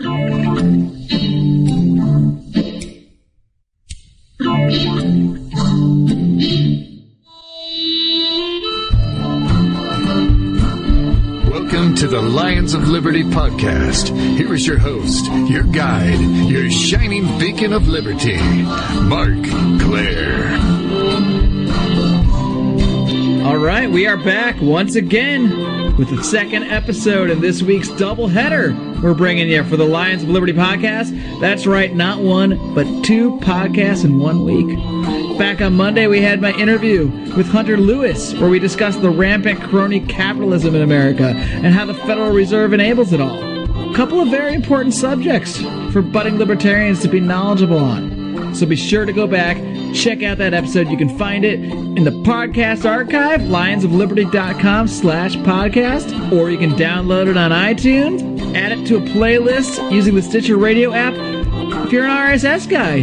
Welcome to the Lions of Liberty podcast. Here is your host, your guide, your shining beacon of liberty, Marc Clair. All right, we are back once again with the second episode in this week's doubleheader. We're bringing you for the Lions of Liberty podcast. That's right, not one, but two podcasts in one week. Back on Monday, we had my interview with Hunter Lewis, where we discussed the rampant crony capitalism in America and how the Federal Reserve enables it all. A couple of very important subjects for budding libertarians to be knowledgeable on. So be sure to go back, check out that episode. You can find it in the podcast archive, lionsofliberty.com slash podcast, or you can download it on iTunes, add it to a playlist using the Stitcher Radio app. If you're an RSS guy,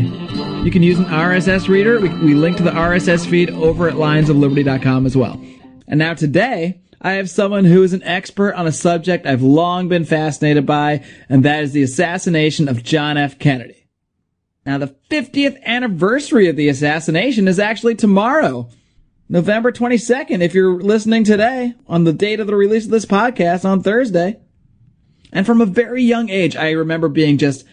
you can use an RSS reader. We, we link to the RSS feed over at lionsofliberty.com as well. And now today, I have someone who is an expert on a subject I've long been fascinated by, and that is the assassination of John F. Kennedy. Now, the 50th anniversary of the assassination is actually tomorrow, November 22nd, if you're listening today on the date of the release of this podcast on Thursday. And from a very young age, I remember being just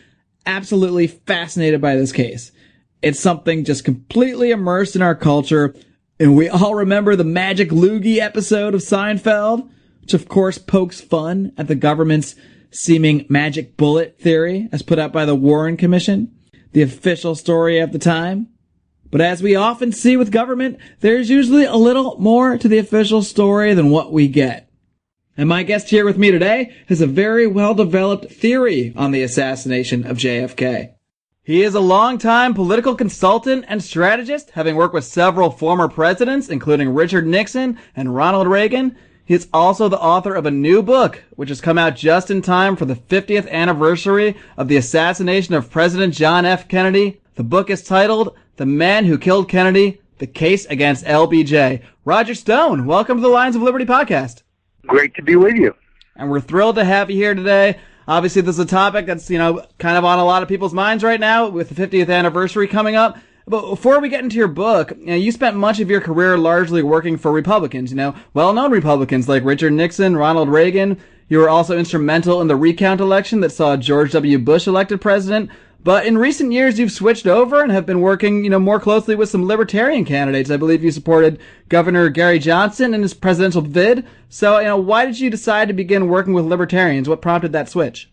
absolutely fascinated by this case. It's something just completely immersed in our culture. And we all remember the magic loogie episode of Seinfeld, which of course pokes fun at the government's seeming magic bullet theory as put out by the Warren Commission, the official story at the time. But as we often see with government, there's usually a little more to the official story than what we get. And my guest here with me today has a very well developed theory on the assassination of JFK. He is a longtime political consultant and strategist, having worked with several former presidents, including Richard Nixon and Ronald Reagan. He is also the author of a new book, which has come out just in time for the 50th anniversary of the assassination of President John F. Kennedy. The book is titled The Man Who Killed Kennedy, The Case Against LBJ. Roger Stone, welcome to the Lions of Liberty podcast. Great to be with you. And we're thrilled to have you here today. Obviously, this is a topic that's, you know, kind of on a lot of people's minds right now with the 50th anniversary coming up. But before we get into your book, you, know, you spent much of your career largely working for Republicans, you know, well-known Republicans like Richard Nixon, Ronald Reagan. You were also instrumental in the recount election that saw George W. Bush elected president. But in recent years, you've switched over and have been working, you know, more closely with some libertarian candidates. I believe you supported Governor Gary Johnson in his presidential bid. So, you know, why did you decide to begin working with libertarians? What prompted that switch?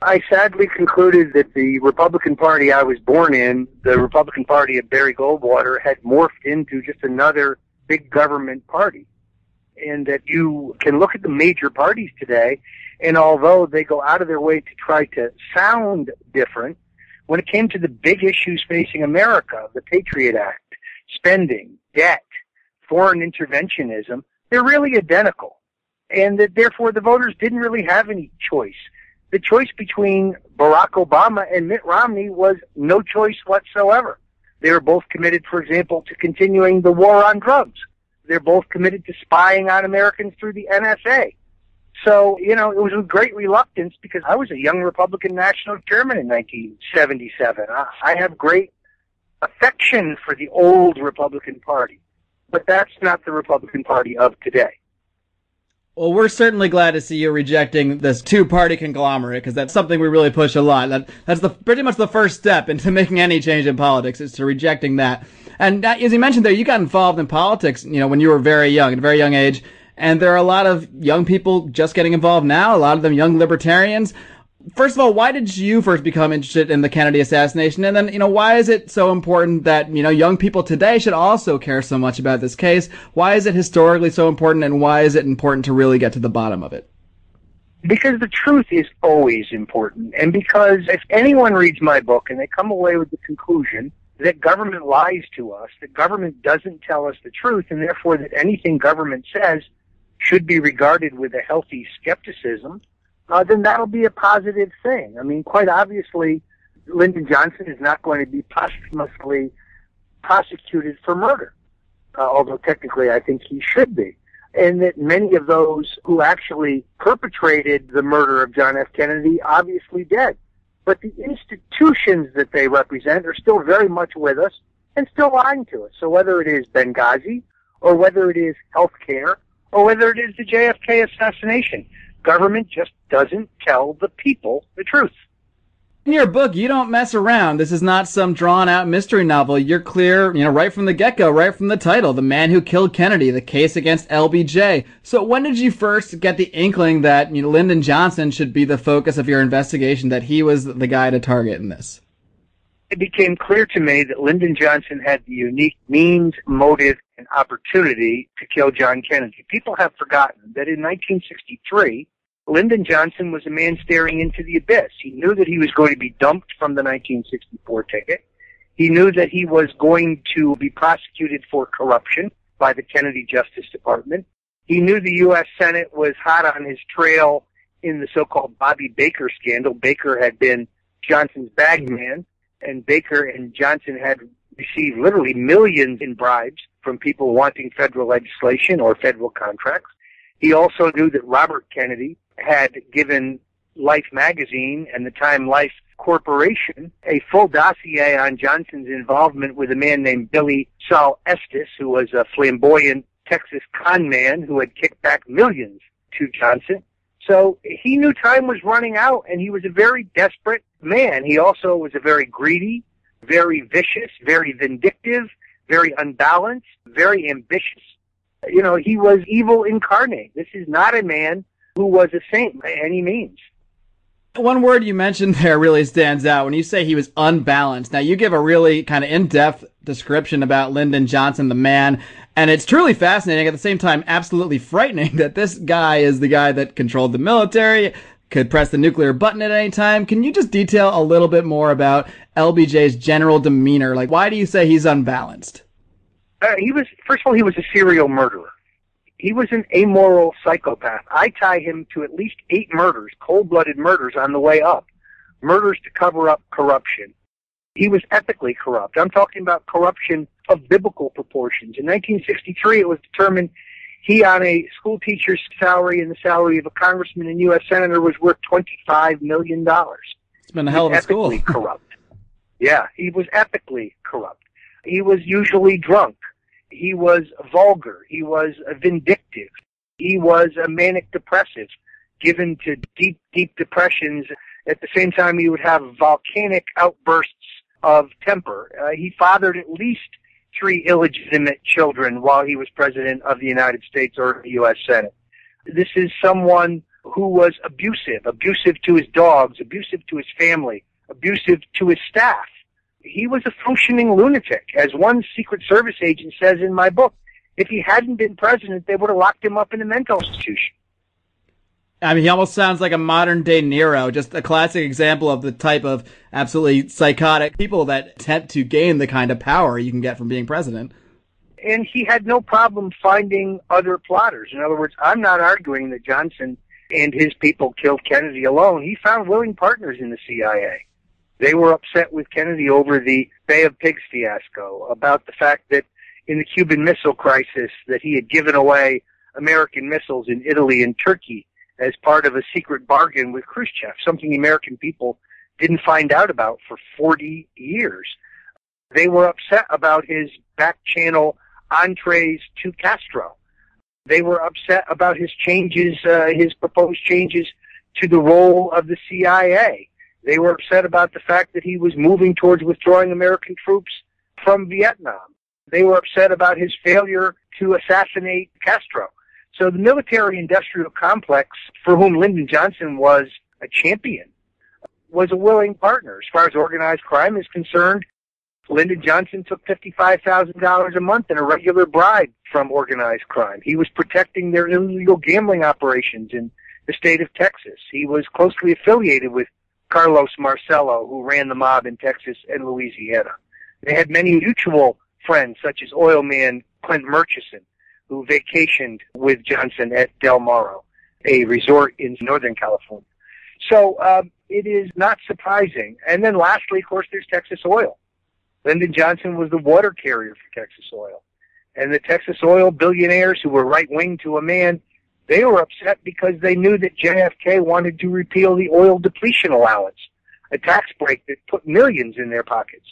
I sadly concluded that the Republican Party I was born in, the Republican Party of Barry Goldwater, had morphed into just another big government party. And that you can look at the major parties today and although they go out of their way to try to sound different, when it came to the big issues facing America, the Patriot Act, spending, debt, foreign interventionism, they're really identical. And that therefore the voters didn't really have any choice. The choice between Barack Obama and Mitt Romney was no choice whatsoever. They were both committed, for example, to continuing the war on drugs. They're both committed to spying on Americans through the NSA. So, you know, it was with great reluctance because I was a young Republican national chairman in 1977. I have great affection for the old Republican Party, but that's not the Republican Party of today. Well, we're certainly glad to see you rejecting this two-party conglomerate because that's something we really push a lot. That, that's the pretty much the first step into making any change in politics is to rejecting that. And as you mentioned there, you got involved in politics, you know, when you were very young, at a very young age. And there are a lot of young people just getting involved now, a lot of them young libertarians. First of all, why did you first become interested in the Kennedy assassination? And then, you know, why is it so important that, you know, young people today should also care so much about this case? Why is it historically so important and why is it important to really get to the bottom of it? Because the truth is always important. And because if anyone reads my book and they come away with the conclusion that government lies to us, that government doesn't tell us the truth, and therefore that anything government says should be regarded with a healthy skepticism, uh, then that'll be a positive thing. I mean, quite obviously, Lyndon Johnson is not going to be posthumously prosecuted for murder, uh, although technically I think he should be. And that many of those who actually perpetrated the murder of John F. Kennedy obviously dead. But the institutions that they represent are still very much with us and still lying to us. So whether it is Benghazi or whether it is healthcare or whether it is the JFK assassination, government just doesn't tell the people the truth. In your book, you don't mess around. This is not some drawn out mystery novel. You're clear, you know, right from the get go, right from the title, The Man Who Killed Kennedy, the case against LBJ. So when did you first get the inkling that, you know, Lyndon Johnson should be the focus of your investigation, that he was the guy to target in this? It became clear to me that Lyndon Johnson had the unique means, motive, and opportunity to kill John Kennedy. People have forgotten that in 1963, Lyndon Johnson was a man staring into the abyss. He knew that he was going to be dumped from the 1964 ticket. He knew that he was going to be prosecuted for corruption by the Kennedy Justice Department. He knew the U.S. Senate was hot on his trail in the so-called Bobby Baker scandal. Baker had been Johnson's bagman, mm-hmm. and Baker and Johnson had received literally millions in bribes from people wanting federal legislation or federal contracts. He also knew that Robert Kennedy had given Life magazine and the Time Life Corporation a full dossier on Johnson's involvement with a man named Billie Sol Estes, who was a flamboyant Texas con man who had kicked back millions to Johnson. So he knew time was running out and he was a very desperate man. He also was a very greedy, very vicious, very vindictive, very unbalanced, very ambitious. You know, he was evil incarnate. This is not a man who was a saint by any means. One word you mentioned there really stands out when you say he was unbalanced. Now, you give a really kind of in depth description about Lyndon Johnson, the man, and it's truly fascinating. At the same time, absolutely frightening that this guy is the guy that controlled the military, could press the nuclear button at any time. Can you just detail a little bit more about LBJ's general demeanor? Like, why do you say he's unbalanced? Uh, he was, first of all, he was a serial murderer he was an amoral psychopath. I tie him to at least eight murders, cold-blooded murders on the way up. Murders to cover up corruption. He was ethically corrupt. I'm talking about corruption of biblical proportions. In 1963, it was determined he on a school teacher's salary and the salary of a congressman and U.S. senator was worth $25 million. It's been a hell of a school. corrupt. Yeah, he was ethically corrupt. He was usually drunk. He was vulgar. He was vindictive. He was a manic depressive, given to deep, deep depressions. At the same time, he would have volcanic outbursts of temper. Uh, he fathered at least three illegitimate children while he was president of the United States or the U.S. Senate. This is someone who was abusive, abusive to his dogs, abusive to his family, abusive to his staff he was a functioning lunatic. As one Secret Service agent says in my book, if he hadn't been president, they would have locked him up in a mental institution. I mean, he almost sounds like a modern day Nero, just a classic example of the type of absolutely psychotic people that attempt to gain the kind of power you can get from being president. And he had no problem finding other plotters. In other words, I'm not arguing that Johnson and his people killed Kennedy alone. He found willing partners in the CIA. They were upset with Kennedy over the Bay of Pigs fiasco, about the fact that in the Cuban Missile Crisis that he had given away American missiles in Italy and Turkey as part of a secret bargain with Khrushchev, something the American people didn't find out about for 40 years. They were upset about his back channel entrees to Castro. They were upset about his changes, uh, his proposed changes to the role of the CIA. They were upset about the fact that he was moving towards withdrawing American troops from Vietnam. They were upset about his failure to assassinate Castro. So the military industrial complex for whom Lyndon Johnson was a champion was a willing partner. As far as organized crime is concerned, Lyndon Johnson took $55,000 a month in a regular bribe from organized crime. He was protecting their illegal gambling operations in the state of Texas. He was closely affiliated with Carlos Marcello, who ran the mob in Texas and Louisiana. They had many mutual friends, such as oil man Clint Murchison, who vacationed with Johnson at Del Mar, a resort in Northern California. So um, it is not surprising. And then lastly, of course, there's Texas Oil. Lyndon Johnson was the water carrier for Texas Oil. And the Texas Oil billionaires who were right wing to a man, they were upset because they knew that JFK wanted to repeal the oil depletion allowance, a tax break that put millions in their pockets.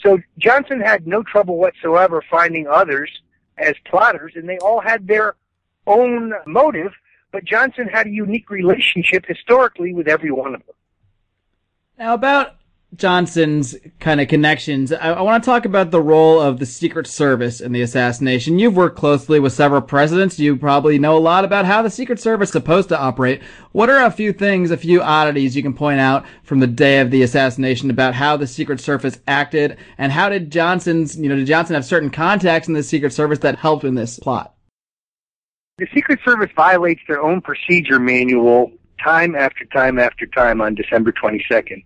So Johnson had no trouble whatsoever finding others as plotters, and they all had their own motive, but Johnson had a unique relationship historically with every one of them. Now, about Johnson's kind of connections, I, I want to talk about the role of the Secret Service in the assassination. You've worked closely with several presidents. You probably know a lot about how the Secret Service is supposed to operate. What are a few things, a few oddities you can point out from the day of the assassination about how the Secret Service acted and how did Johnson's, you know, did Johnson have certain contacts in the Secret Service that helped in this plot? The Secret Service violates their own procedure manual time after time after time on December 22nd.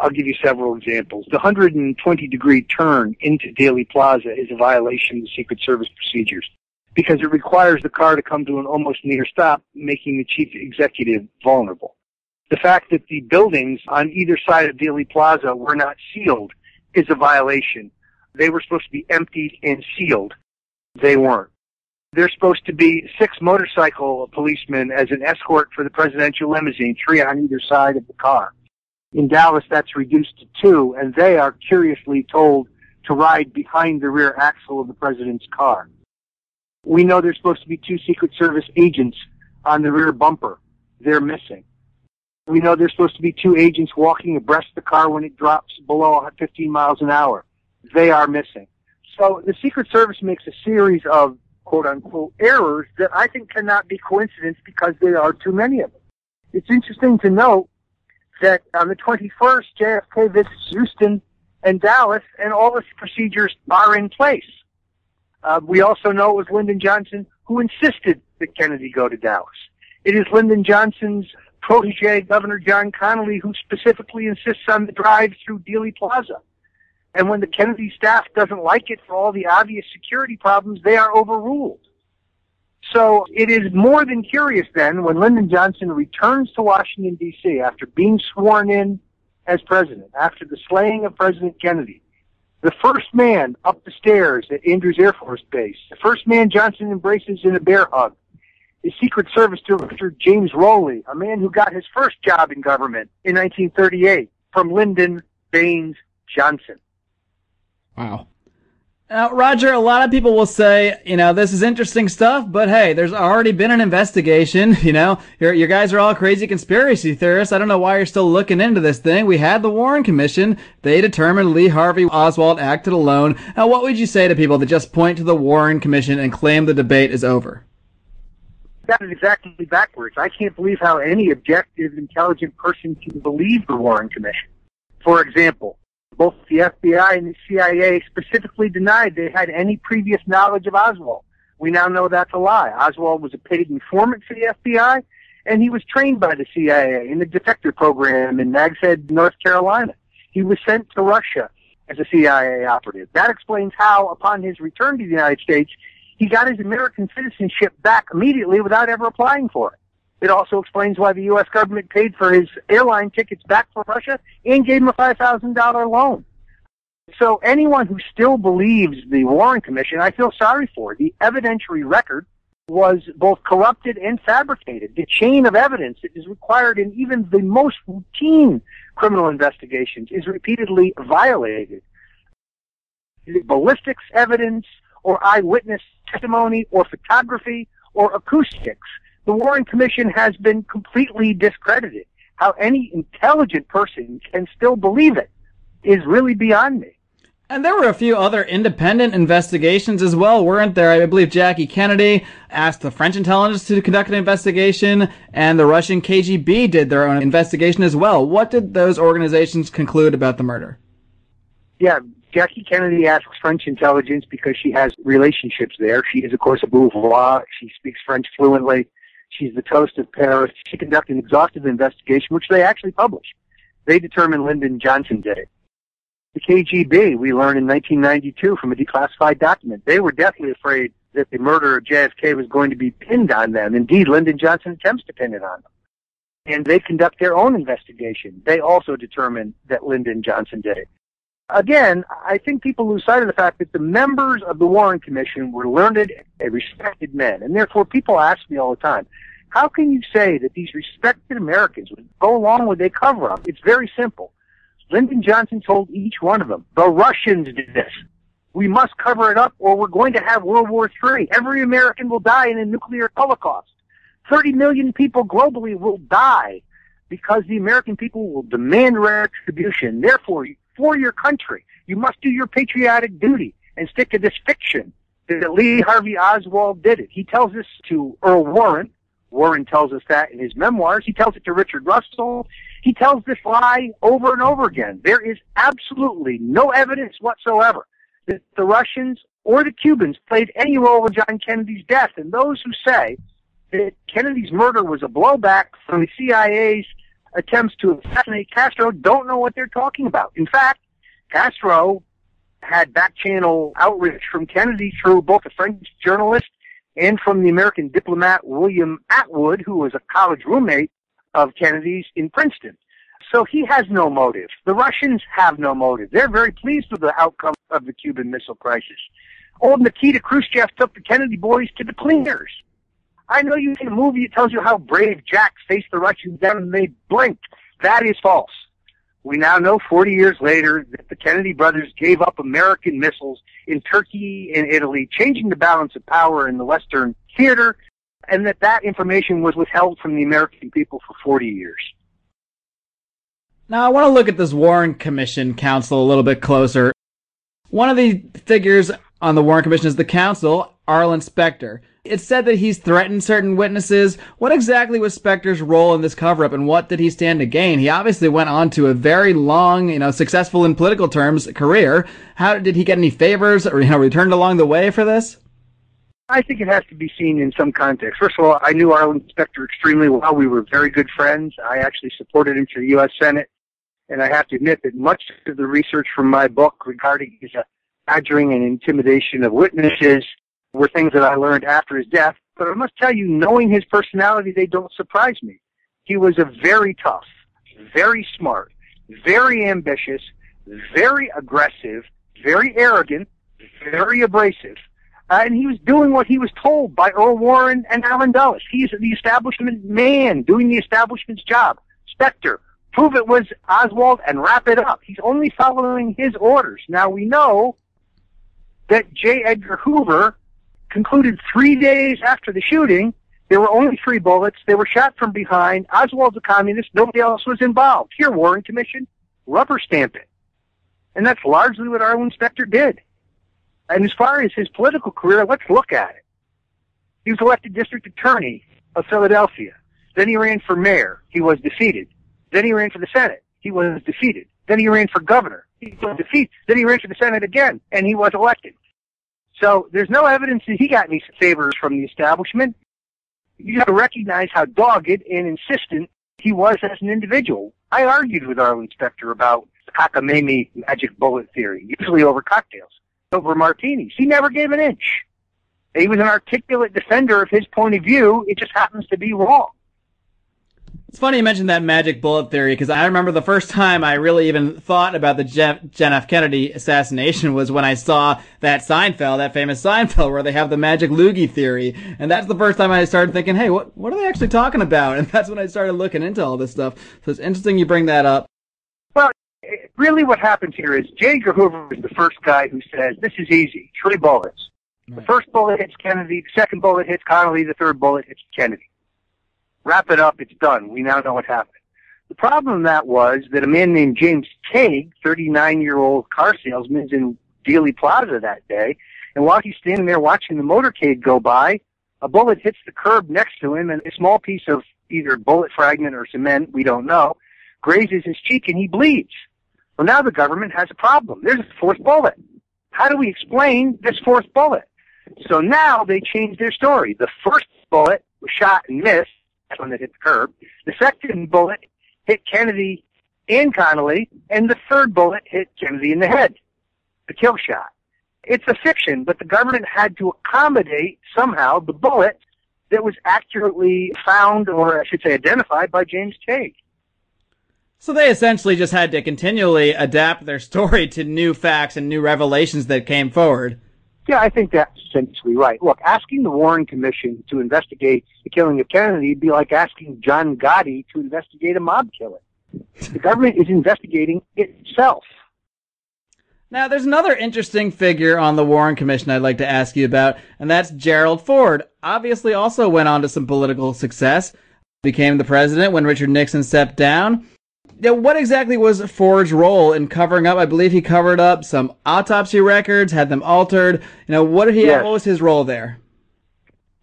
I'll give you several examples. The 120 degree turn into Dealey Plaza is a violation of the Secret Service procedures because it requires the car to come to an almost near stop, making the chief executive vulnerable. The fact that the buildings on either side of Dealey Plaza were not sealed is a violation. They were supposed to be emptied and sealed. They weren't. There's supposed to be six motorcycle policemen as an escort for the presidential limousine, three on either side of the car. In Dallas, that's reduced to two, and they are curiously told to ride behind the rear axle of the president's car. We know there's supposed to be two Secret Service agents on the rear bumper. They're missing. We know there's supposed to be two agents walking abreast the car when it drops below 15 miles an hour. They are missing. So the Secret Service makes a series of quote unquote errors that I think cannot be coincidence because there are too many of them. It's interesting to note that on the 21st, JFK visits Houston and Dallas, and all the procedures are in place. Uh, we also know it was Lyndon Johnson who insisted that Kennedy go to Dallas. It is Lyndon Johnson's protege, Governor John Connally, who specifically insists on the drive through Dealey Plaza. And when the Kennedy staff doesn't like it for all the obvious security problems, they are overruled. So it is more than curious then when Lyndon Johnson returns to Washington, D.C. after being sworn in as president, after the slaying of President Kennedy, the first man up the stairs at Andrews Air Force Base, the first man Johnson embraces in a bear hug, is Secret Service Director James Rowley, a man who got his first job in government in 1938 from Lyndon Baines Johnson. Wow. Now, Roger, a lot of people will say, you know, this is interesting stuff, but hey, there's already been an investigation. You know, your, your guys are all crazy conspiracy theorists. I don't know why you're still looking into this thing. We had the Warren Commission. They determined Lee Harvey Oswald acted alone. Now, what would you say to people that just point to the Warren Commission and claim the debate is over? That is exactly backwards. I can't believe how any objective, intelligent person can believe the Warren Commission. For example, both the FBI and the CIA specifically denied they had any previous knowledge of Oswald. We now know that's a lie. Oswald was a paid informant for the FBI, and he was trained by the CIA in the defector program in Nags Head, North Carolina. He was sent to Russia as a CIA operative. That explains how, upon his return to the United States, he got his American citizenship back immediately without ever applying for it. It also explains why the U.S. government paid for his airline tickets back from Russia and gave him a $5,000 loan. So anyone who still believes the Warren Commission, I feel sorry for. The evidentiary record was both corrupted and fabricated. The chain of evidence that is required in even the most routine criminal investigations is repeatedly violated. Ballistics evidence or eyewitness testimony or photography or acoustics the Warren Commission has been completely discredited. How any intelligent person can still believe it is really beyond me. And there were a few other independent investigations as well, weren't there? I believe Jackie Kennedy asked the French intelligence to conduct an investigation, and the Russian KGB did their own investigation as well. What did those organizations conclude about the murder? Yeah, Jackie Kennedy asks French intelligence because she has relationships there. She is, of course, a Bouvier. She speaks French fluently. She's the toast of Paris. She conducted an exhaustive investigation, which they actually published. They determined Lyndon Johnson did it. The KGB, we learned in 1992 from a declassified document, they were definitely afraid that the murder of JFK was going to be pinned on them. Indeed, Lyndon Johnson attempts to pin it on them. And they conduct their own investigation. They also determine that Lyndon Johnson did it. Again, I think people lose sight of the fact that the members of the Warren Commission were learned and respected men. And therefore, people ask me all the time, how can you say that these respected Americans would go along with a cover up? It's very simple. Lyndon Johnson told each one of them, the Russians did this. We must cover it up or we're going to have World War III. Every American will die in a nuclear holocaust. 30 million people globally will die because the American people will demand retribution. Therefore, for your country. You must do your patriotic duty and stick to this fiction that Lee Harvey Oswald did it. He tells this to Earl Warren. Warren tells us that in his memoirs. He tells it to Richard Russell. He tells this lie over and over again. There is absolutely no evidence whatsoever that the Russians or the Cubans played any role in John Kennedy's death. And those who say that Kennedy's murder was a blowback from the CIA's attempts to assassinate Castro don't know what they're talking about. In fact, Castro had back channel outreach from Kennedy through both a French journalist and from the American diplomat William Attwood, who was a college roommate of Kennedy's in Princeton. So he has no motive. The Russians have no motive. They're very pleased with the outcome of the Cuban Missile Crisis. Old Nikita Khrushchev took the Kennedy boys to the cleaners. I know you see a movie that tells you how brave Jack faced the Russians down and they blinked. That is false. We now know 40 years later that the Kennedy brothers gave up American missiles in Turkey and Italy, changing the balance of power in the Western theater, and that that information was withheld from the American people for 40 years. Now, I want to look at this Warren Commission Counsel a little bit closer. One of the figures on the Warren Commission is the counsel, Arlen Specter. It's said that he's threatened certain witnesses. What exactly was Specter's role in this cover up and what did he stand to gain? He obviously went on to a very long, you know, successful in political terms career. How did he get any favors or, you know, returned along the way for this? I think it has to be seen in some context. First of all, I knew Arlen Specter extremely well. We were very good friends. I actually supported him to the U.S. Senate. And I have to admit that much of the research from my book regarding his uh, badgering and intimidation of witnesses were things that I learned after his death. But I must tell you, knowing his personality, they don't surprise me. He was a very tough, very smart, very ambitious, very aggressive, very arrogant, very abrasive. Uh, and he was doing what he was told by Earl Warren and Allen Dulles. He's the establishment man doing the establishment's job. Specter, prove it was Oswald and wrap it up. He's only following his orders. Now we know that J. Edgar Hoover concluded three days after the shooting, there were only three bullets. They were shot from behind. Oswald's a communist. Nobody else was involved. Here, Warren Commission, rubber stamp it. And that's largely what Arlen Specter did. And as far as his political career, let's look at it. He was elected district attorney of Philadelphia. Then he ran for mayor. He was defeated. Then he ran for the Senate. He was defeated. Then he ran for governor. He was defeated. Then he ran for the Senate again, and he was elected. So there's no evidence that he got any favors from the establishment. You have to recognize how dogged and insistent he was as an individual. I argued with Arlen Specter about the cockamamie magic bullet theory, usually over cocktails, over martinis. He never gave an inch. He was an articulate defender of his point of view. It just happens to be wrong. It's funny you mentioned that magic bullet theory because I remember the first time I really even thought about the Jeff, John F. Kennedy assassination was when I saw that Seinfeld, that famous Seinfeld, where they have the magic loogie theory, and that's the first time I started thinking, hey, what what are they actually talking about? And that's when I started looking into all this stuff. So it's interesting you bring that up. Well, really, what happens here is J. Edgar Hoover is the first guy who says this is easy, three bullets. Right. The first bullet hits Kennedy, the second bullet hits Connally, the third bullet hits Kennedy wrap it up, it's done. We now know what happened. The problem that was that a man named James Tague, 39 year old car salesman, is in Dealey Plaza that day, and while he's standing there watching the motorcade go by, a bullet hits the curb next to him and a small piece of either bullet fragment or cement, we don't know, grazes his cheek and he bleeds. Well, now the government has a problem. There's a fourth bullet. How do we explain this fourth bullet? So now they change their story. The first bullet was shot and missed. That's when it hit the curb. The second bullet hit Kennedy and Connally, and the third bullet hit Kennedy in the head. The kill shot. It's a fiction, but the government had to accommodate somehow the bullet that was accurately found, or I should say identified, by James Tague. So they essentially just had to continually adapt their story to new facts and new revelations that came forward. Yeah, I think that's essentially right. Look, asking the Warren Commission to investigate the killing of Kennedy would be like asking John Gotti to investigate a mob killing. The government is investigating itself. Now, there's another interesting figure on the Warren Commission I'd like to ask you about, and that's Gerald Ford. Obviously, also went on to some political success, became the president when Richard Nixon stepped down. Now, what exactly was Ford's role in covering up? I believe he covered up some autopsy records, had them altered. You know, what did he? Yes. What was his role there?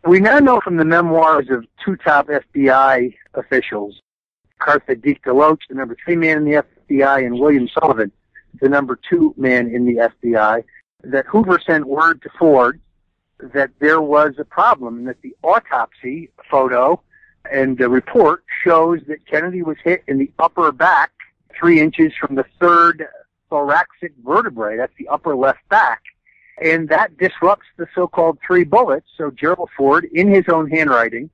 We now know from the memoirs of two top FBI officials, Cartha Dick DeLoach, the number three man in the FBI, and William Sullivan, the number two man in the FBI, that Hoover sent word to Ford that there was a problem and that the autopsy photo and the report shows that Kennedy was hit in the upper back, three inches from the third thoracic vertebrae. That's the upper left back. And that disrupts the so-called three bullets. So Gerald Ford, in his own handwriting,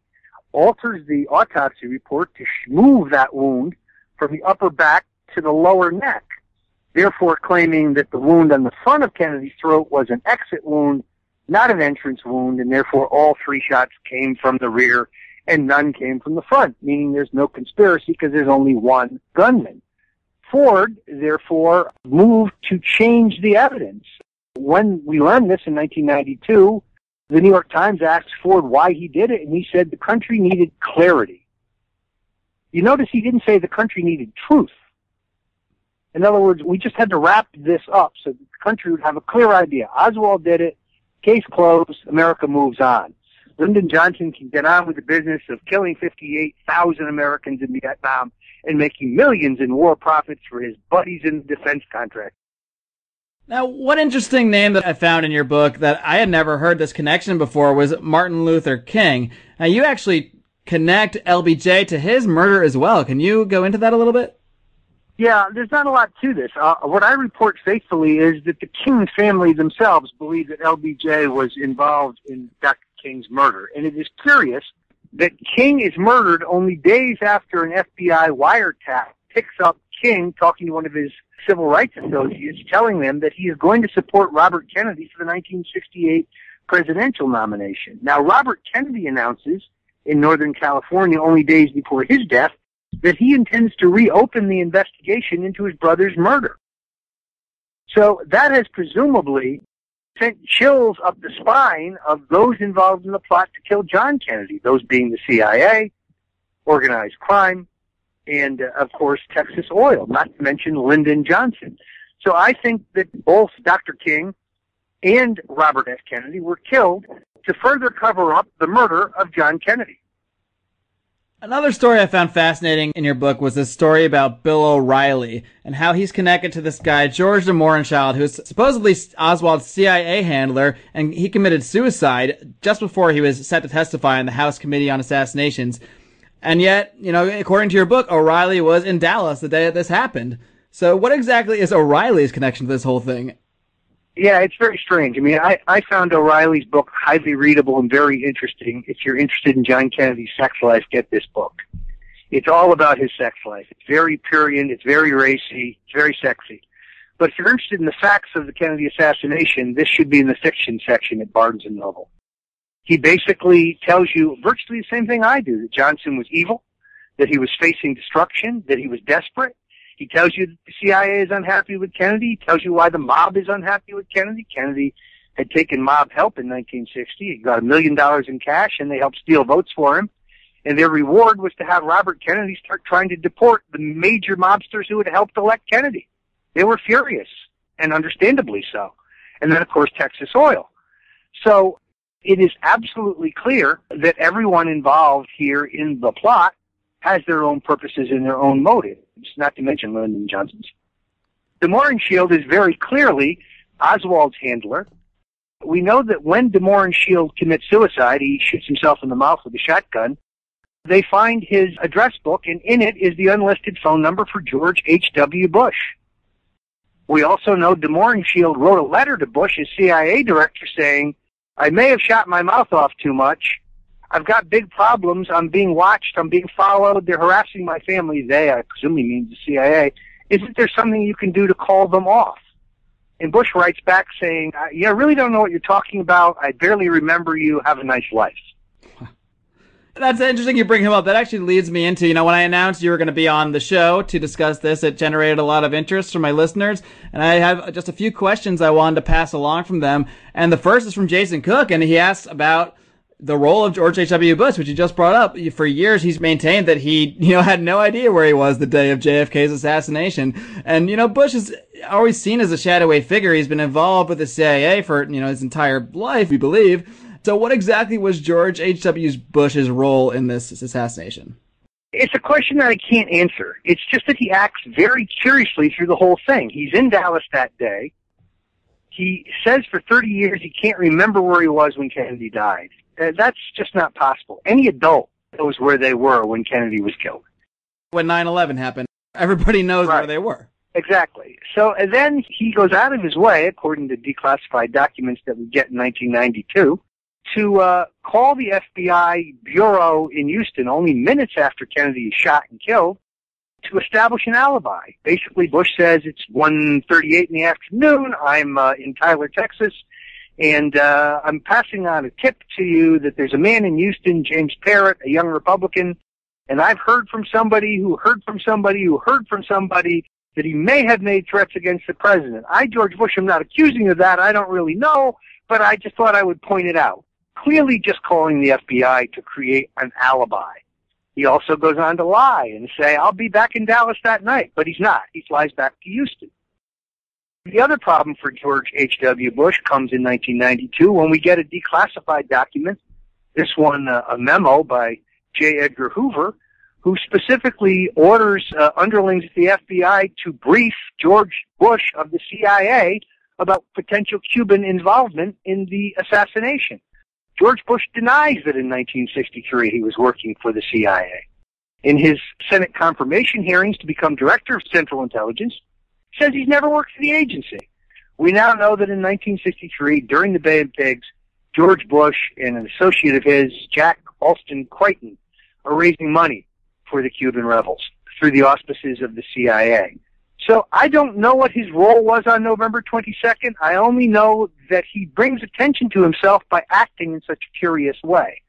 alters the autopsy report to move that wound from the upper back to the lower neck, therefore claiming that the wound on the front of Kennedy's throat was an exit wound, not an entrance wound, and therefore all three shots came from the rear and none came from the front, meaning there's no conspiracy because there's only one gunman. Ford, therefore, moved to change the evidence. When we learned this in 1992, the New York Times asked Ford why he did it, and he said the country needed clarity. You notice he didn't say the country needed truth. In other words, we just had to wrap this up so the country would have a clear idea. Oswald did it. Case closed. America moves on. Lyndon Johnson can get on with the business of killing 58,000 Americans in Vietnam and making millions in war profits for his buddies in the defense contract. Now, one interesting name that I found in your book that I had never heard this connection before was Martin Luther King. Now, you actually connect LBJ to his murder as well. Can you go into that a little bit? Yeah, there's not a lot to this. Uh, what I report faithfully is that the King family themselves believe that LBJ was involved in Dr. King's murder. And it is curious that King is murdered only days after an FBI wiretap picks up King talking to one of his civil rights associates, telling them that he is going to support Robert Kennedy for the 1968 presidential nomination. Now, Robert Kennedy announces in Northern California only days before his death that he intends to reopen the investigation into his brother's murder. So that has presumably sent chills up the spine of those involved in the plot to kill John Kennedy, those being the CIA, organized crime, and uh, of course Texas Oil, not to mention Lyndon Johnson. So I think that both Dr. King and Robert F. Kennedy were killed to further cover up the murder of John Kennedy. Another story I found fascinating in your book was this story about Bill O'Reilly and how he's connected to this guy, George de Mohrenschildt, who's supposedly Oswald's CIA handler, and he committed suicide just before he was set to testify in the House Committee on Assassinations. And yet, you know, according to your book, O'Reilly was in Dallas the day that this happened. So what exactly is O'Reilly's connection to this whole thing? Yeah, it's very strange. I mean, I, I found O'Reilly's book highly readable and very interesting. If you're interested in John Kennedy's sex life, get this book. It's all about his sex life. It's very Purian, it's very racy, it's very sexy. But if you're interested in the facts of the Kennedy assassination, this should be in the fiction section at Barnes Noble. He basically tells you virtually the same thing I do, that Johnson was evil, that he was facing destruction, that he was desperate, he tells you the CIA is unhappy with Kennedy. He tells you why the mob is unhappy with Kennedy. Kennedy had taken mob help in 1960. He got a million dollars in cash and they helped steal votes for him. And their reward was to have Robert Kennedy start trying to deport the major mobsters who had helped elect Kennedy. They were furious, and understandably so. And then, of course, Texas Oil. So it is absolutely clear that everyone involved here in the plot has their own purposes and their own motives, not to mention Lyndon Johnson's. De Mohrenschildt is very clearly Oswald's handler. We know that when De Mohrenschildt commits suicide, he shoots himself in the mouth with a shotgun. They find his address book, and in it is the unlisted phone number for George H.W. Bush. We also know De Mohrenschildt wrote a letter to Bush, his CIA director, saying, I may have shot my mouth off too much. I've got big problems. I'm being watched. I'm being followed. They're harassing my family. They, I presume he means the CIA. Isn't there something you can do to call them off? And Bush writes back saying, yeah, I really don't know what you're talking about. I barely remember you. Have a nice life. That's interesting you bring him up. That actually leads me into, you know, when I announced you were going to be on the show to discuss this, it generated a lot of interest from my listeners. And I have just a few questions I wanted to pass along from them. And the first is from Jason Cook, and he asks about the role of George H.W. Bush, which you just brought up. For years, he's maintained that he, you know, had no idea where he was the day of JFK's assassination. And, you know, Bush is always seen as a shadowy figure. He's been involved with the CIA for, you know, his entire life, we believe. So what exactly was George H.W. Bush's role in this assassination? It's a question that I can't answer. It's just that he acts very curiously through the whole thing. He's in Dallas that day. He says for 30 years he can't remember where he was when Kennedy died. Uh, that's just not possible. Any adult knows where they were when Kennedy was killed. When 9-11 happened, everybody knows right. where they were. Exactly. So and then he goes out of his way, according to declassified documents that we get in 1992, to uh, call the FBI bureau in Houston only minutes after Kennedy is shot and killed to establish an alibi. Basically, Bush says it's 1.38 in the afternoon. I'm uh, in Tyler, Texas, and uh, I'm passing on a tip to you that there's a man in Houston, James Parrott, a young Republican, and I've heard from somebody who heard from somebody who heard from somebody that he may have made threats against the president. I, George Bush, am not accusing of that. I don't really know, but I just thought I would point it out clearly just calling the FBI to create an alibi. He also goes on to lie and say, I'll be back in Dallas that night, but he's not. He flies back to Houston. The other problem for George H.W. Bush comes in 1992 when we get a declassified document, this one uh, a memo by J. Edgar Hoover, who specifically orders uh, underlings at the FBI to brief George Bush of the CIA about potential Cuban involvement in the assassination. George Bush denies that in 1963 he was working for the CIA. In his Senate confirmation hearings to become director of Central Intelligence, says he's never worked for the agency. We now know that in 1963, during the Bay of Pigs, George Bush and an associate of his, Jack Alston Crichton, are raising money for the Cuban rebels through the auspices of the CIA. So I don't know what his role was on November 22nd. I only know that he brings attention to himself by acting in such a curious way.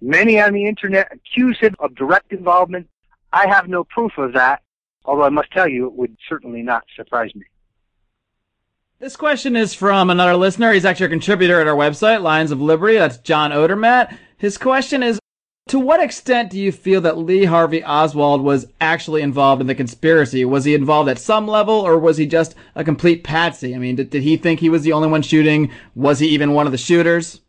Many on the internet accuse him of direct involvement. I have no proof of that, although I must tell you it would certainly not surprise me. This question is from another listener. He's actually a contributor at our website, Lions of Liberty. That's John Odermatt. His question is, to what extent do you feel that Lee Harvey Oswald was actually involved in the conspiracy? Was he involved at some level, or was he just a complete patsy? I mean, did, did he think he was the only one shooting? Was he even one of the shooters?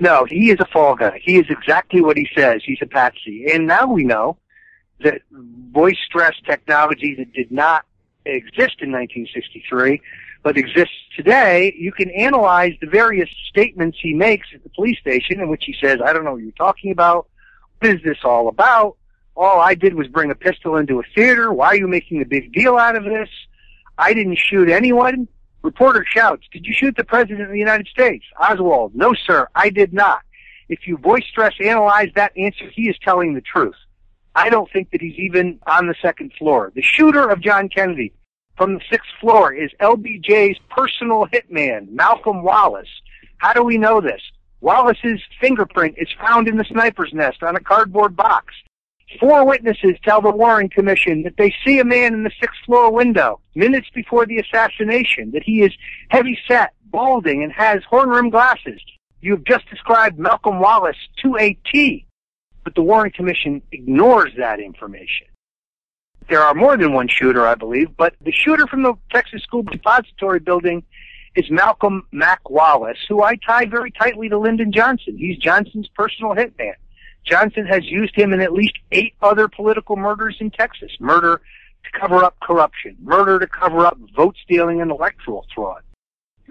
No, he is a fall guy. He is exactly what he says. He's a patsy. And now we know that voice stress technology that did not exist in 1963 but exists today, you can analyze the various statements he makes at the police station in which he says, I don't know what you're talking about. What is this all about? All I did was bring a pistol into a theater. Why are you making a big deal out of this? I didn't shoot anyone. Reporter shouts, did you shoot the President of the United States? Oswald, no sir, I did not. If you voice stress analyze that answer, he is telling the truth. I don't think that he's even on the second floor. The shooter of John Kennedy from the sixth floor is LBJ's personal hitman, Malcolm Wallace. How do we know this? Wallace's fingerprint is found in the sniper's nest on a cardboard box. Four witnesses tell the Warren Commission that they see a man in the sixth floor window minutes before the assassination, that he is heavy set, balding, and has horn rimmed glasses. You've just described Malcolm Wallace to a T, but the Warren Commission ignores that information there are more than one shooter, I believe, but the shooter from the Texas School Depository Building is Malcolm Mac Wallace, who I tie very tightly to Lyndon Johnson. He's Johnson's personal hitman. Johnson has used him in at least eight other political murders in Texas. Murder to cover up corruption, murder to cover up vote stealing and electoral fraud.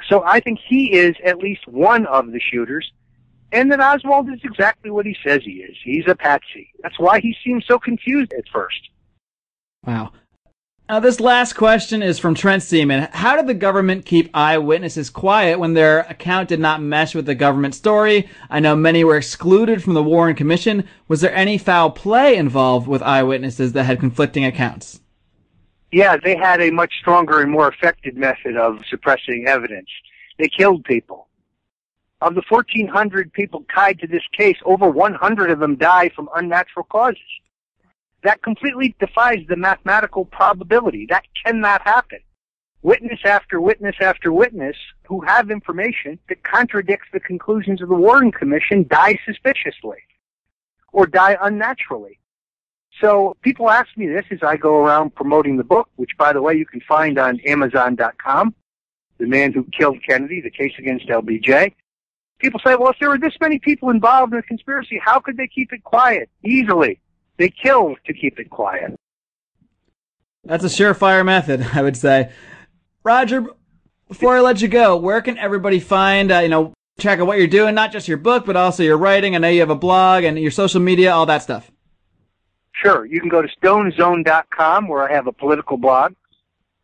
So I think he is at least one of the shooters, and that Oswald is exactly what he says he is. He's a patsy. That's why he seems so confused at first. Wow. Now, this last question is from Trent Seaman. How did the government keep eyewitnesses quiet when their account did not mesh with the government story? I know many were excluded from the Warren Commission. Was there any foul play involved with eyewitnesses that had conflicting accounts? Yeah, they had a much stronger and more effective method of suppressing evidence. They killed people. Of the 1,400 people tied to this case, over 100 of them die from unnatural causes. That completely defies the mathematical probability. That cannot happen. Witness after witness after witness who have information that contradicts the conclusions of the Warren Commission die suspiciously or die unnaturally. So people ask me this as I go around promoting the book, which by the way you can find on Amazon.com, The Man Who Killed Kennedy, The Case Against LBJ. People say, well, if there were this many people involved in a conspiracy, how could they keep it quiet? Easily. They kill to keep it quiet. That's a surefire method, I would say. Roger, before I let you go, where can everybody find, uh, you know, track of what you're doing, not just your book, but also your writing? I know you have a blog and your social media, all that stuff. Sure. You can go to stonezone.com where I have a political blog.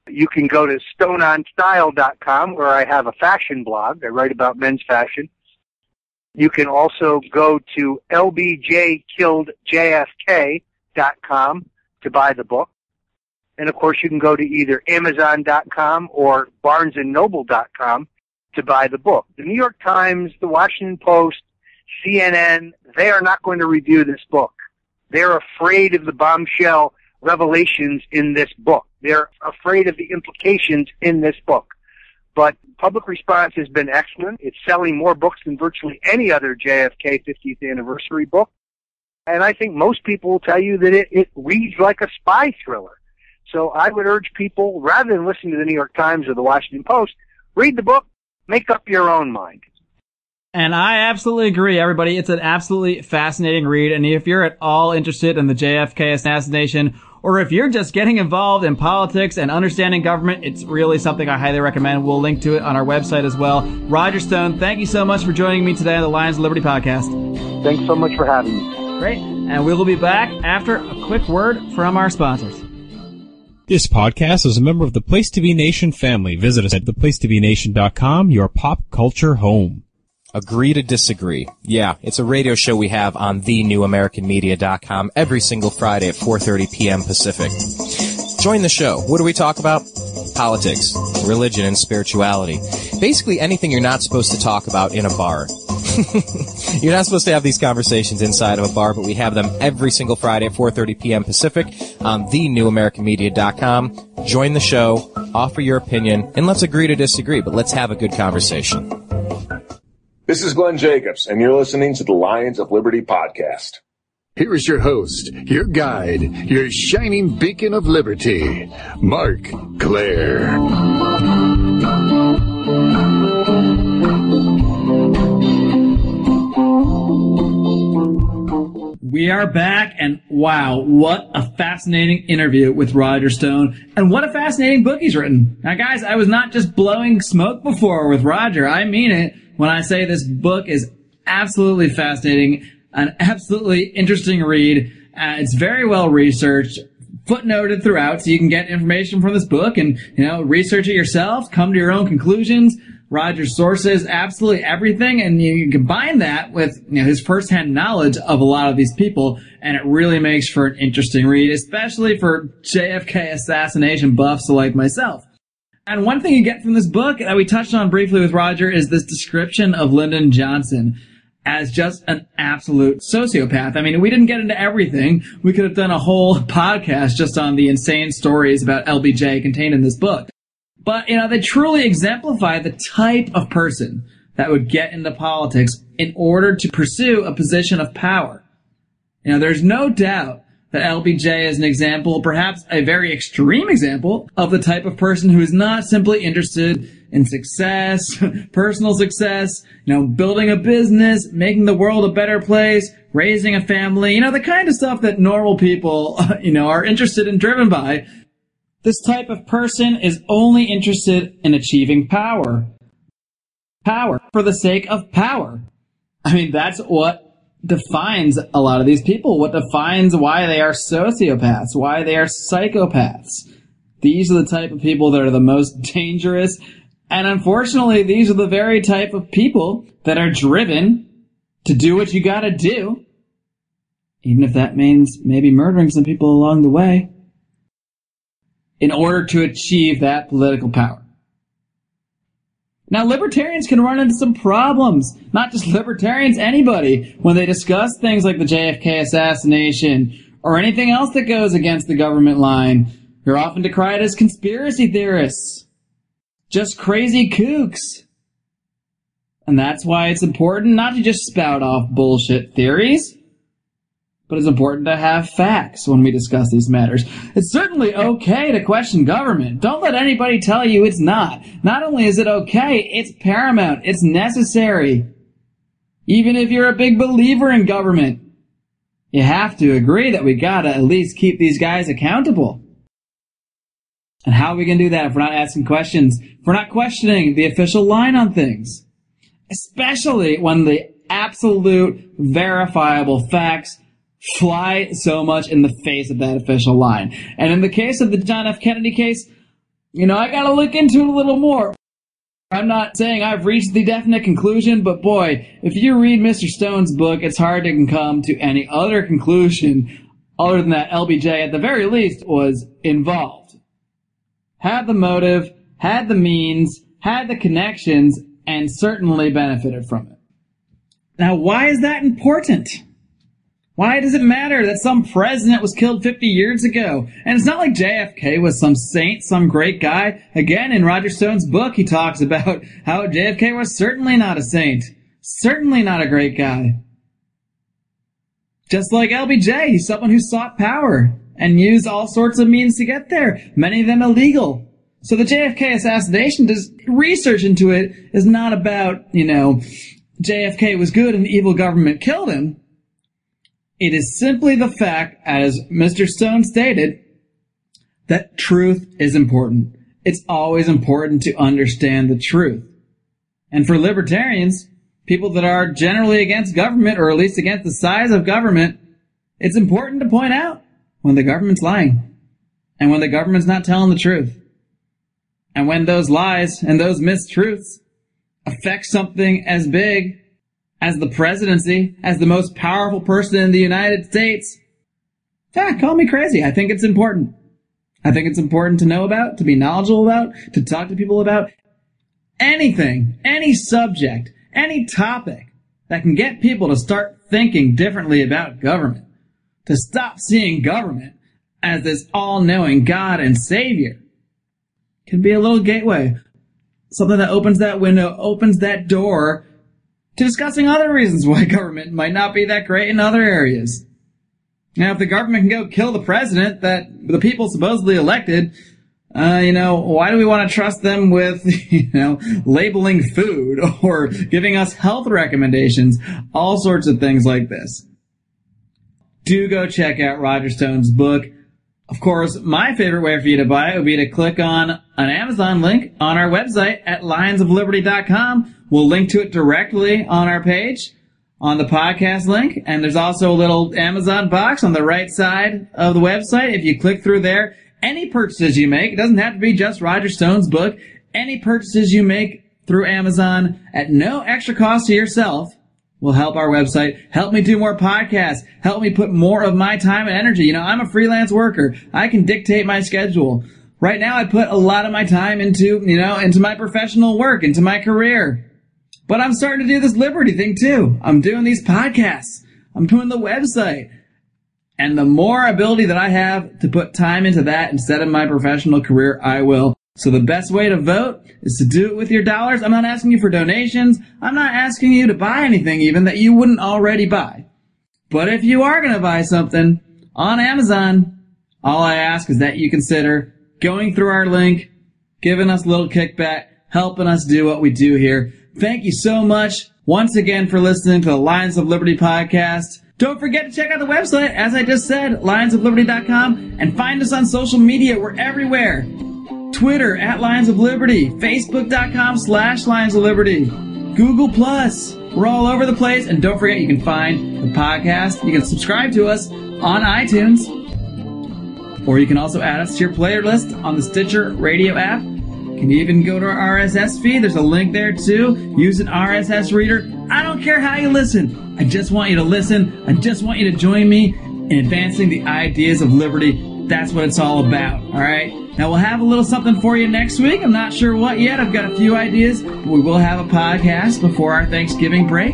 You can go to stoneonstyle.com where I have a fashion blog. I write about men's fashion. You can also go to lbjkilledjfk.com to buy the book. And of course, you can go to either Amazon.com or BarnesandNoble.com to buy the book. The New York Times, the Washington Post, CNN, they are not going to review this book. They're afraid of the bombshell revelations in this book. They're afraid of the implications in this book. But public response has been excellent. It's selling more books than virtually any other JFK 50th anniversary book. And I think most people will tell you that it, it reads like a spy thriller. So I would urge people, rather than listening to the New York Times or the Washington Post, read the book, make up your own mind. And I absolutely agree, everybody. It's an absolutely fascinating read. And if you're at all interested in the JFK assassination or if you're just getting involved in politics and understanding government, it's really something I highly recommend. We'll link to it on our website as well. Roger Stone, thank you so much for joining me today on the Lions of Liberty podcast. Thanks so much for having me. Great. And we will be back after a quick word from our sponsors. This podcast is a member of the Place to Be Nation family. Visit us at theplacetobenation.com, your pop culture home. Agree to disagree. Yeah, it's a radio show we have on thenewamericanmedia.com every single Friday at 4:30 p.m. Pacific. Join the show. What do we talk about? Politics, religion, and spirituality. Basically anything you're not supposed to talk about in a bar. You're not supposed to have these conversations inside of a bar, but we have them every single Friday at 4:30 p.m. Pacific on thenewamericanmedia.com. Join the show, offer your opinion, and let's agree to disagree, but let's have a good conversation. This is Glenn Jacobs, and you're listening to the Lions of Liberty podcast. Here is your host, your guide, your shining beacon of liberty, Marc Clair. We are back, and wow, what a fascinating interview with Roger Stone, and what a fascinating book he's written. Now, guys, I was not just blowing smoke before with Roger. I mean it when I say this book is absolutely fascinating, an absolutely interesting read. Uh, it's very well researched, footnoted throughout, so you can get information from this book and you know research it yourself, come to your own conclusions. Roger's sources, absolutely everything, and you combine that with you know, his firsthand knowledge of a lot of these people, and it really makes for an interesting read, especially for JFK assassination buffs like myself. And one thing you get from this book that we touched on briefly with Roger is this description of Lyndon Johnson as just an absolute sociopath. I mean, we didn't get into everything. We could have done a whole podcast just on the insane stories about LBJ contained in this book. But, you know, they truly exemplify the type of person that would get into politics in order to pursue a position of power. You know, there's no doubt that LBJ is an example, perhaps a very extreme example of the type of person who is not simply interested in success, personal success, you know, building a business, making the world a better place, raising a family, you know, the kind of stuff that normal people, you know, are interested and driven by. This type of person is only interested in achieving power. power for the sake of power. I mean, that's what defines a lot of these people, what defines why they are sociopaths, why they are psychopaths. These are the type of people that are the most dangerous. And unfortunately, these are the very type of people that are driven to do what you gotta do. Even if that means maybe murdering some people along the way. In order to achieve that political power. Now, libertarians can run into some problems. Not just libertarians, anybody, when they discuss things like the JFK assassination or anything else that goes against the government line. You're often decried as conspiracy theorists. Just crazy kooks. And that's why it's important not to just spout off bullshit theories, but it's important to have facts when we discuss these matters. It's certainly okay to question government. Don't let anybody tell you it's not. Not only is it okay, it's paramount. It's necessary. Even if you're a big believer in government, you have to agree that we gotta at least keep these guys accountable. And how are we gonna do that if we're not asking questions? If we're not questioning the official line on things? Especially when the absolute verifiable facts fly so much in the face of that official line. And in the case of the John F. Kennedy case, you know, I gotta look into it a little more. I'm not saying I've reached the definite conclusion, but boy, if you read Mr. Stone's book, it's hard to come to any other conclusion other than that LBJ, at the very least, was involved. Had the motive, had the means, had the connections, and certainly benefited from it. Now, why is that important? Why does it matter that some president was killed 50 years ago? And it's not like JFK was some saint, some great guy. Again, in Roger Stone's book, he talks about how JFK was certainly not a saint. Certainly not a great guy. Just like LBJ, he's someone who sought power and used all sorts of means to get there, many of them illegal. So the JFK assassination, does research into it is not about, you know, JFK was good and the evil government killed him. It is simply the fact, as Mr. Stone stated, that truth is important. It's always important to understand the truth. And for libertarians, people that are generally against government, or at least against the size of government, it's important to point out when the government's lying and when the government's not telling the truth. And when those lies and those mistruths affect something as big as the presidency, as the most powerful person in the United States, yeah, call me crazy. I think it's important. I think it's important to know about, to be knowledgeable about, to talk to people about anything, any subject, any topic that can get people to start thinking differently about government, to stop seeing government as this all-knowing God and Savior can be a little gateway. Something that opens that window, opens that door to discussing other reasons why government might not be that great in other areas. Now, if the government can go kill the president that the people supposedly elected, uh, you know, why do we want to trust them with, you know, labeling food or giving us health recommendations? All sorts of things like this. Do go check out Roger Stone's book. Of course, my favorite way for you to buy it would be to click on an Amazon link on our website at lionsofliberty.com. We'll link to it directly on our page on the podcast link. And there's also a little Amazon box on the right side of the website. If you click through there, any purchases you make, it doesn't have to be just Roger Stone's book, any purchases you make through Amazon at no extra cost to yourself will help our website, help me do more podcasts, help me put more of my time and energy. You know, I'm a freelance worker. I can dictate my schedule. Right now I put a lot of my time into, you know, into my professional work, into my career. But I'm starting to do this liberty thing too. I'm doing these podcasts. I'm doing the website. And the more ability that I have to put time into that instead of my professional career, I will. So the best way to vote is to do it with your dollars. I'm not asking you for donations. I'm not asking you to buy anything even that you wouldn't already buy. But if you are going to buy something on Amazon, all I ask is that you consider going through our link, giving us a little kickback, helping us do what we do here. Thank you so much once again for listening to the Lions of Liberty podcast. Don't forget to check out the website, as I just said, lionsofliberty.com, and find us on social media. We're everywhere. Twitter at Lions of Liberty, Facebook.com slash Lions of Liberty. Google Plus. We're all over the place, and don't forget you can find the podcast. You can subscribe to us on iTunes, or you can also add us to your playlist on the Stitcher radio app. You can even go to our RSS feed. There's a link there too. Use an RSS reader. I don't care how you listen. I just want you to listen. I just want you to join me in advancing the ideas of liberty. That's what it's all about. All right. Now we'll have a little something for you next week. I'm not sure what yet. I've got a few ideas, we will have a podcast before our Thanksgiving break.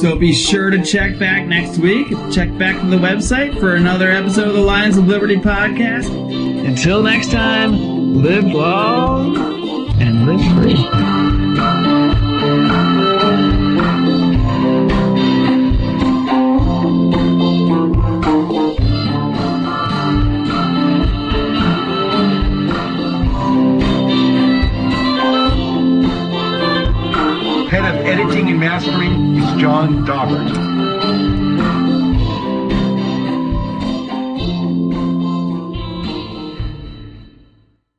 So be sure to check back next week. Check back to the website for another episode of the Lions of Liberty podcast. Until next time, live long and live free. Head of editing and mastering is John Daubert.